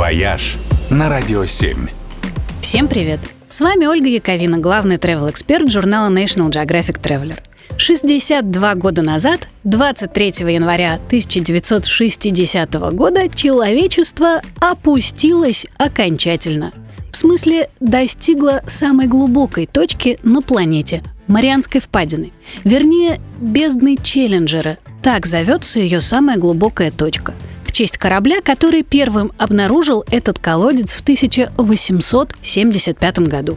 «Вояж» на Радио 7. Всем привет! С вами Ольга Яковина, главный travel-эксперт журнала National Geographic Traveler. 62 года назад, 23 января 1960 года, человечество опустилось окончательно. В смысле, достигло самой глубокой точки на планете – Марианской впадины. Вернее, бездны Челленджера. Так зовется ее самая глубокая точка – в честь корабля, который первым обнаружил этот колодец в 1875 году.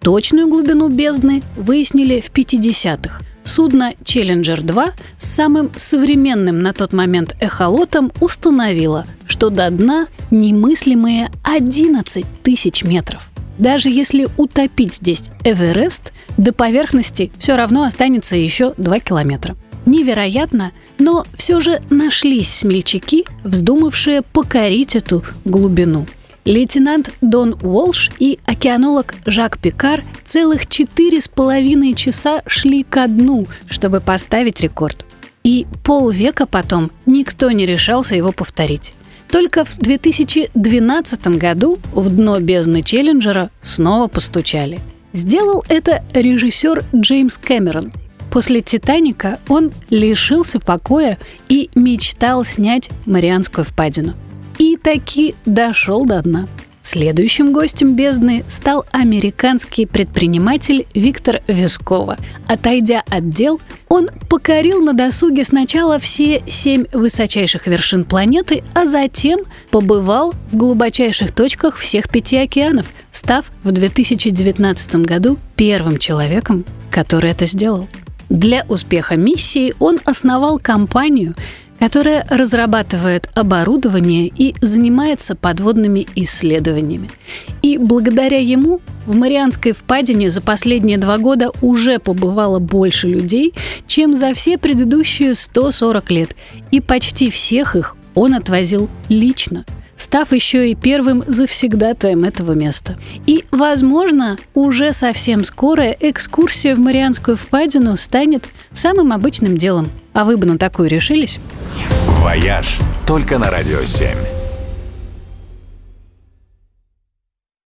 Точную глубину бездны выяснили в 50-х. Судно «Челленджер-2» с самым современным на тот момент эхолотом установило, что до дна немыслимые 11 тысяч метров. Даже если утопить здесь Эверест, до поверхности все равно останется еще 2 километра. Невероятно, но все же нашлись смельчаки, вздумавшие покорить эту глубину. Лейтенант Дон Уолш и океанолог Жак Пикар целых четыре с половиной часа шли ко дну, чтобы поставить рекорд. И полвека потом никто не решался его повторить. Только в 2012 году в дно бездны Челленджера снова постучали. Сделал это режиссер Джеймс Кэмерон – После «Титаника» он лишился покоя и мечтал снять Марианскую впадину. И таки дошел до дна. Следующим гостем бездны стал американский предприниматель Виктор Вискова. Отойдя от дел, он покорил на досуге сначала все семь высочайших вершин планеты, а затем побывал в глубочайших точках всех пяти океанов, став в 2019 году первым человеком, который это сделал. Для успеха миссии он основал компанию, которая разрабатывает оборудование и занимается подводными исследованиями. И благодаря ему в Марианской впадине за последние два года уже побывало больше людей, чем за все предыдущие 140 лет. И почти всех их он отвозил лично – став еще и первым завсегдатаем этого места. И, возможно, уже совсем скоро экскурсия в Марианскую впадину станет самым обычным делом. А вы бы на такую решились? «Вояж» только на «Радио 7».